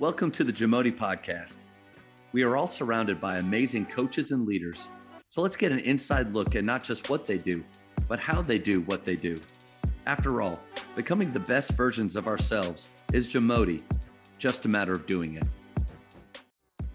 Welcome to the Jamodi Podcast. We are all surrounded by amazing coaches and leaders. So let's get an inside look at not just what they do, but how they do what they do. After all, becoming the best versions of ourselves is Jamodi, just a matter of doing it.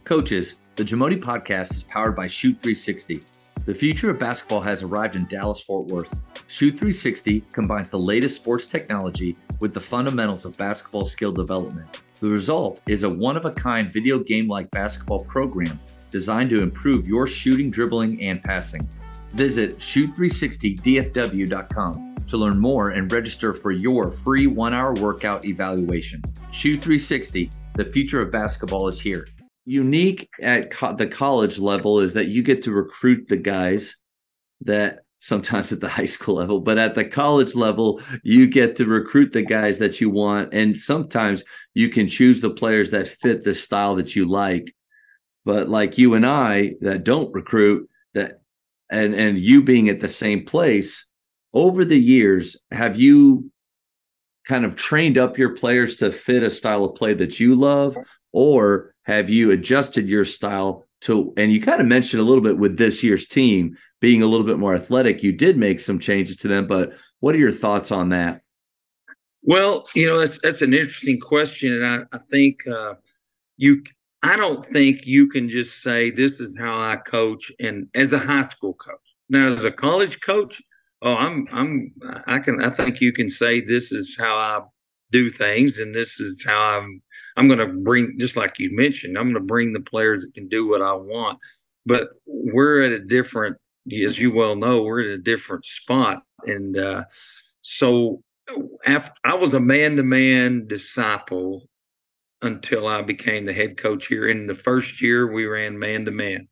Coaches, the Jamodi Podcast is powered by Shoot 360. The future of basketball has arrived in Dallas Fort Worth. Shoot 360 combines the latest sports technology with the fundamentals of basketball skill development. The result is a one of a kind video game like basketball program designed to improve your shooting, dribbling, and passing. Visit shoot360dfw.com to learn more and register for your free one hour workout evaluation. Shoot 360, the future of basketball is here. Unique at co- the college level is that you get to recruit the guys that sometimes at the high school level, but at the college level, you get to recruit the guys that you want. And sometimes you can choose the players that fit the style that you like. But like you and I that don't recruit that and and you being at the same place over the years, have you kind of trained up your players to fit a style of play that you love, or have you adjusted your style to? And you kind of mentioned a little bit with this year's team being a little bit more athletic, you did make some changes to them. But what are your thoughts on that? Well, you know that's that's an interesting question, and I, I think uh, you. I don't think you can just say this is how I coach, and as a high school coach. Now, as a college coach, oh, I'm I'm I can I think you can say this is how I do things, and this is how I'm I'm going to bring just like you mentioned. I'm going to bring the players that can do what I want, but we're at a different, as you well know, we're in a different spot, and uh, so after I was a man-to-man disciple until I became the head coach here. In the first year, we ran man-to-man.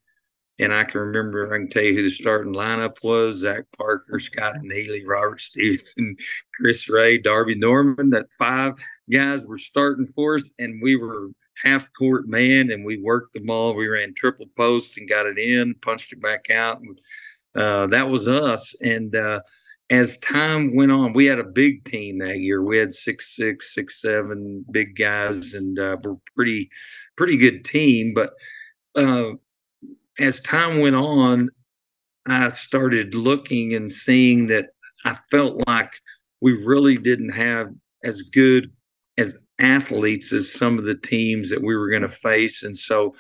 And I can remember, I can tell you who the starting lineup was Zach Parker, Scott Neely, Robert Stevenson, Chris Ray, Darby Norman. That five guys were starting for us, and we were half court man, and we worked the ball. We ran triple post and got it in, punched it back out. And, uh, that was us. And uh, as time went on, we had a big team that year. We had six, six, six, seven big guys, and uh, we're pretty, pretty good team. But uh, as time went on, I started looking and seeing that I felt like we really didn't have as good as athletes as some of the teams that we were going to face, and so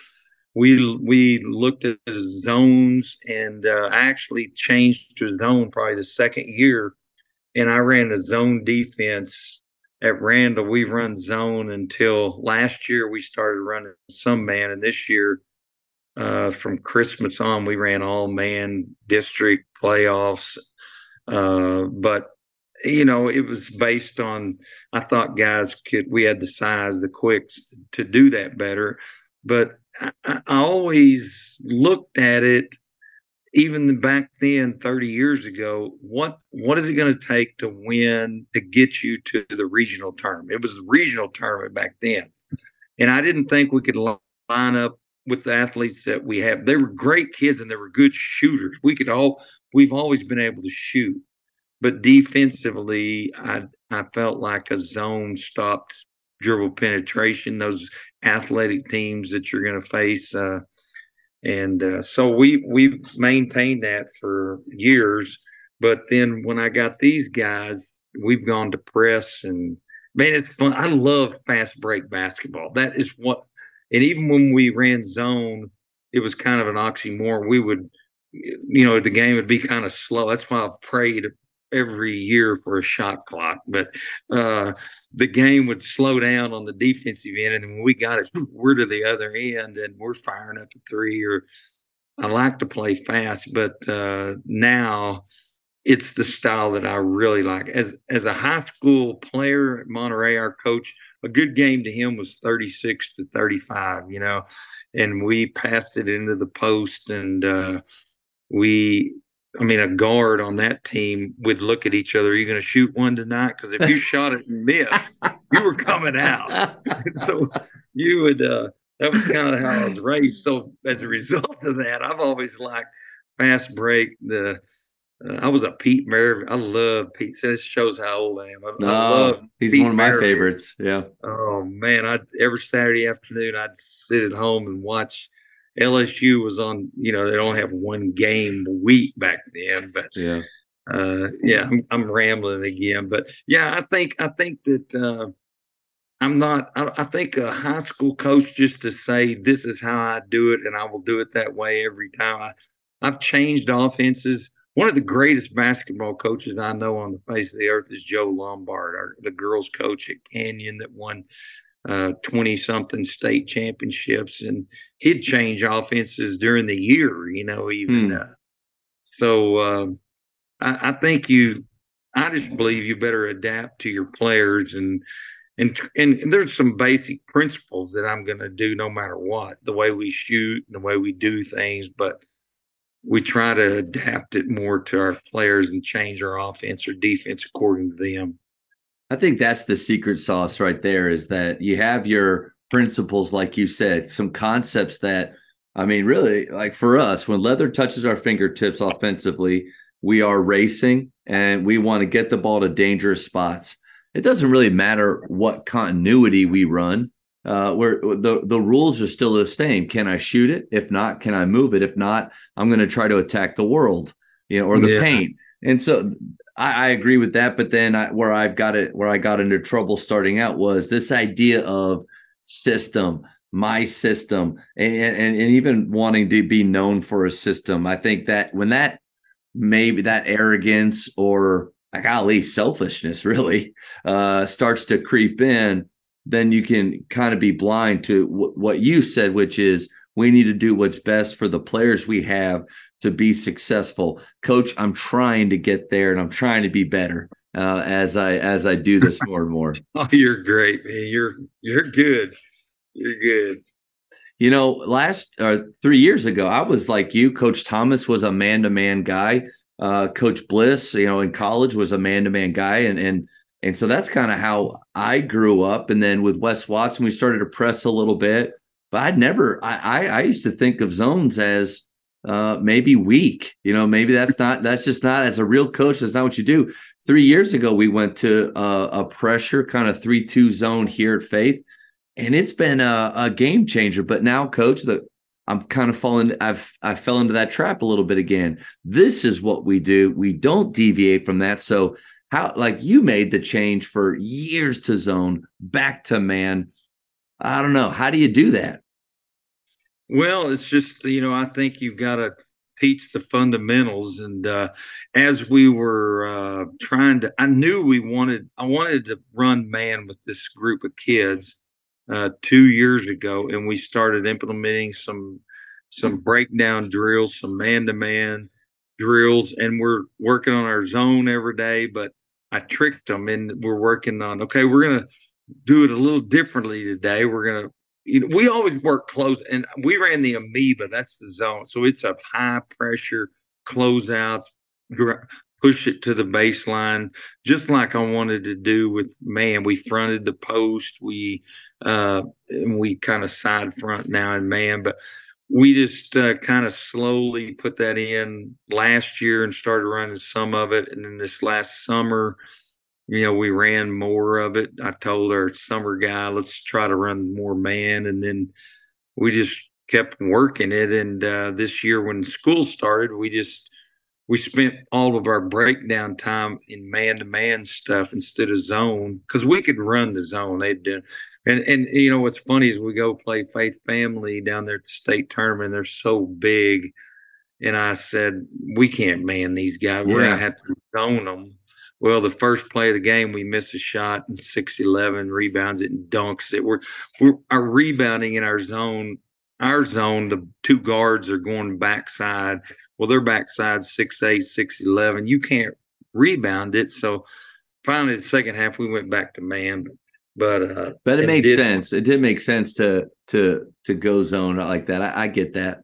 we we looked at zones and uh, actually changed to zone probably the second year, and I ran a zone defense at Randall. We've run zone until last year. We started running some man, and this year uh, from Christmas on, we ran all man district playoffs. Uh, but you know, it was based on I thought guys could we had the size, the quicks to do that better. But I, I always looked at it, even back then, 30 years ago. What what is it going to take to win to get you to the regional tournament? It was the regional tournament back then, and I didn't think we could line up with the athletes that we have. They were great kids and they were good shooters. We could all we've always been able to shoot. But defensively, I I felt like a zone stopped dribble penetration, those athletic teams that you're going to face. Uh, and uh, so we we've maintained that for years. But then when I got these guys, we've gone to press and man, it's fun. I love fast break basketball. That is what and even when we ran zone, it was kind of an oxymoron. We would, you know, the game would be kind of slow. That's why I prayed every year for a shot clock. But uh, the game would slow down on the defensive end, and when we got it, we're to the other end, and we're firing up a three. Or I like to play fast, but uh, now it's the style that I really like. As as a high school player at Monterey, our coach a good game to him was 36 to 35, you know, and we passed it into the post and uh, we, I mean, a guard on that team would look at each other. Are you going to shoot one tonight? Because if you shot it and missed, you were coming out. so you would, uh, that was kind of how I was raised. So as a result of that, I've always liked fast break, the, Uh, I was a Pete Maravich. I love Pete. This shows how old I am. I, no, I love he's Pete one of my favorites. Yeah. Oh man, I every Saturday afternoon I'd sit at home and watch. LSU was on. You know, they don't have one game a week back then, but yeah, uh, yeah, I'm, I'm, rambling again. But yeah, I think I think that uh, I'm not. I, I think a high school coach just to say this is how I do it and I will do it that way every time. I, I've changed offenses one of the greatest basketball coaches I know on the face of the earth is Joe Lombard, our, the girls' coach at Canyon that won twenty uh, something state championships, and he'd change offenses during the year. You know, even hmm. uh, so. Um, I, I think you. I just believe you better adapt to your players and and and there's some basic principles that I'm going to do no matter what the way we shoot the way we do things but we try to adapt it more to our players and change our offense or defense according to them. I think that's the secret sauce right there is that you have your principles, like you said, some concepts that, I mean, really, like for us, when leather touches our fingertips offensively, we are racing and we want to get the ball to dangerous spots. It doesn't really matter what continuity we run uh, where the the rules are still the same. Can I shoot it? If not, can I move it? If not, I'm going to try to attack the world, you know, or the yeah. paint. And so I, I, agree with that. But then I, where I've got it, where I got into trouble starting out was this idea of system, my system, and, and, and even wanting to be known for a system. I think that when that maybe that arrogance or like golly selfishness really uh, starts to creep in then you can kind of be blind to w- what you said, which is we need to do what's best for the players we have to be successful. Coach, I'm trying to get there and I'm trying to be better uh, as I as I do this more and more. oh, you're great, man. You're you're good. You're good. You know, last uh, three years ago, I was like you. Coach Thomas was a man to man guy. Uh, Coach Bliss, you know, in college was a man to man guy, and and and so that's kind of how I grew up. And then with Wes Watson, we started to press a little bit. But I'd never, I, I, I used to think of zones as uh, maybe weak. You know, maybe that's not, that's just not, as a real coach, that's not what you do. Three years ago, we went to a, a pressure kind of 3 2 zone here at Faith. And it's been a, a game changer. But now, coach, the, I'm kind of falling. I've I fell into that trap a little bit again. This is what we do. We don't deviate from that. So how like you made the change for years to zone back to man i don't know how do you do that well it's just you know i think you've got to teach the fundamentals. And uh, as we were uh, trying to i knew we wanted i wanted to run man with this group of kids uh, two years ago. And we started implementing some some breakdown drills some man-to-man drills. And we're working on our zone every day but I tricked them and we're working on, okay, we're going to do it a little differently today. We're going to, you know, we always work close and we ran the amoeba. That's the zone. So it's a high pressure closeout, push it to the baseline, just like I wanted to do with man. We fronted the post. We, uh, and we kind of side front now in man, but we just uh, kind of slowly put that in last year and started running some of it. And then this last summer, you know, we ran more of it. I told our summer guy, let's try to run more man. And then we just kept working it. And uh, this year, when school started, we just we spent all of our breakdown time in man to man stuff instead of zone because we could run the zone. They'd do, and and you know what's funny is we go play Faith Family down there at the state tournament. They're so big, and I said we can't man these guys. We're gonna have to zone them. Well, the first play of the game, we missed a shot and 6'11 rebounds it and dunks it. We're, we're our rebounding in our zone our zone, the two guards are going backside. Well, their backside six eight, six eleven. You can't rebound it. So finally, the second half, we went back to man. But uh, but it, made sense. It did make sense to to to go zone like that. I, I get that.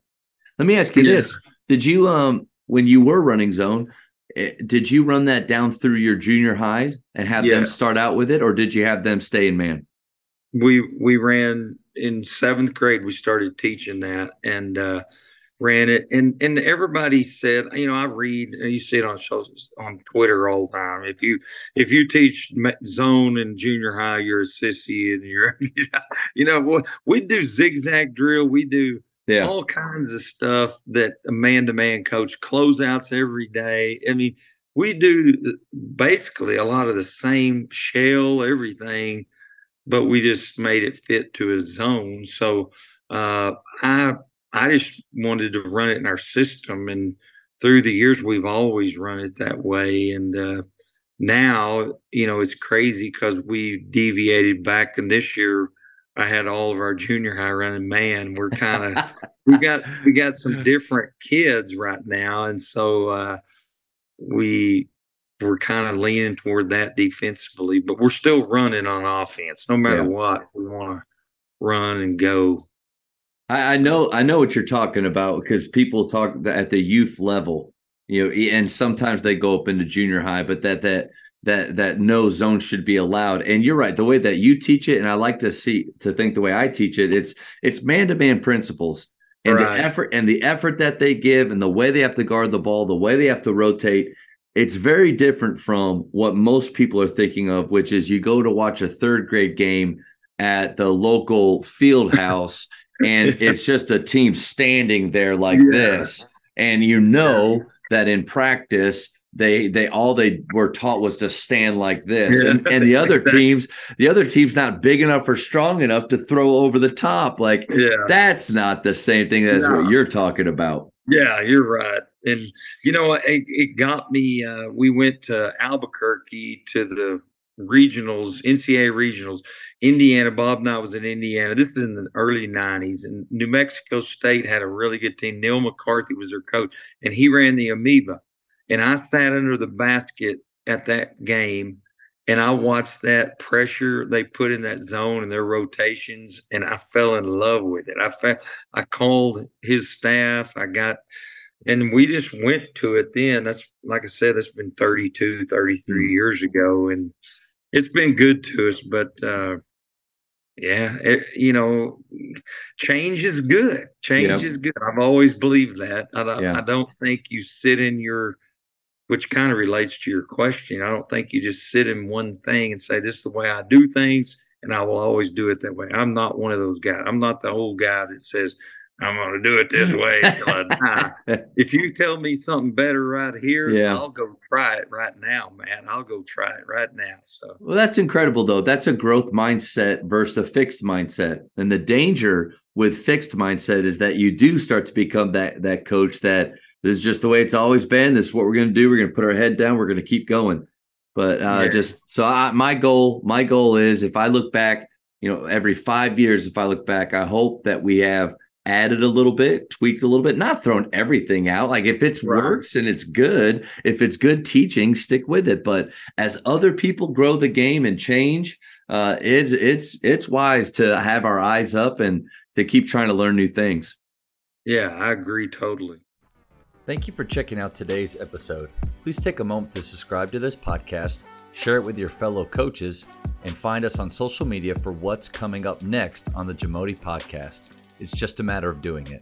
Let me ask you yeah. this: Did you um when you were running zone? Eh, did you run that down through your junior highs and have yeah. them start out with it, or did you have them stay in man? We we ran in seventh grade, we started teaching that, and uh, ran it, and and everybody said, you know, I read, you see it on shows on Twitter all the time. If you if you teach zone in junior high, you're a sissy, and you're, you know, we do zigzag drill, we do yeah. all kinds of stuff that a man to man coach closeouts every day. I mean, we do basically a lot of the same shell, everything, but we just made it fit to his zone. So uh, I I just wanted to run it in our system, and through the years we've always run it that way. And uh, now you know it's crazy because we deviated back, and this year I had all of our junior high running man. We're kind of we got we got some different kids right now, and so uh, we we're kind of leaning toward that defensively, but we're still running on offense. No matter yeah. what, we want to run and go. I, I know I know what you're talking about because people talk at the youth level, you know, and sometimes they go up into junior high, but that that that that no zone should be allowed. And you're right, the way that you teach it, and I like to see to think the way I teach it, it's it's man to man principles. And right. the effort and the effort that they give and the way they have to guard the ball, the way they have to rotate, it's very different from what most people are thinking of, which is you go to watch a third grade game at the local field house and it's just a team standing there like yeah. this. And you know yeah. that in practice, they they all they were taught was to stand like this. Yeah, and, and, the other exactly. teams the other team's not big enough or strong enough to throw over the top. Like yeah. that's not the same thing as no. what you're talking about. Yeah you're right. And you know it, it got me uh, we went to albuquerque to the regionals ncaa regionals. Indiana bob and i was in indiana. This is in the early 90s and new mexico state had a really good team. Neil mccarthy was their coach and he ran the amoeba and I sat under the basket at that game and I watched that pressure they put in that zone and their rotations, and I fell in love with it. I felt I called his staff. I got, and we just went to it then. That's like I said, that's been 32, 33 mm. years ago, and it's been good to us. But uh, yeah, it, you know, change is good. Change is good. I've always believed that. I don't, yeah. I don't think you sit in your which kind of relates to your question. I don't think you just sit in one thing and say, this is the way I do things, and I will always do it that way. I'm not one of those guys. I'm not the old guy that says, I'm going to do it this way. until I die. if you tell me something better right here, yeah. I'll go try it right now, man. I'll go try it right now. So, well, that's incredible, though. That's a growth mindset versus a fixed mindset. And the danger with fixed mindset is that you do start to become that that coach that – this is just the way it's always been. This is what we're going to do. We're going to put our head down. We're going to keep going. But uh, yeah. just so I, my goal, my goal is if I look back, you know, every five years, if I look back, I hope that we have added a little bit, tweaked a little bit, not thrown everything out. Like if it right. works and it's good, if it's good teaching, stick with it. But as other people grow the game and change, uh, it's it's it's wise to have our eyes up and to keep trying to learn new things. Yeah, I agree totally. Thank you for checking out today's episode. Please take a moment to subscribe to this podcast, share it with your fellow coaches, and find us on social media for what's coming up next on the Jamodi podcast. It's just a matter of doing it.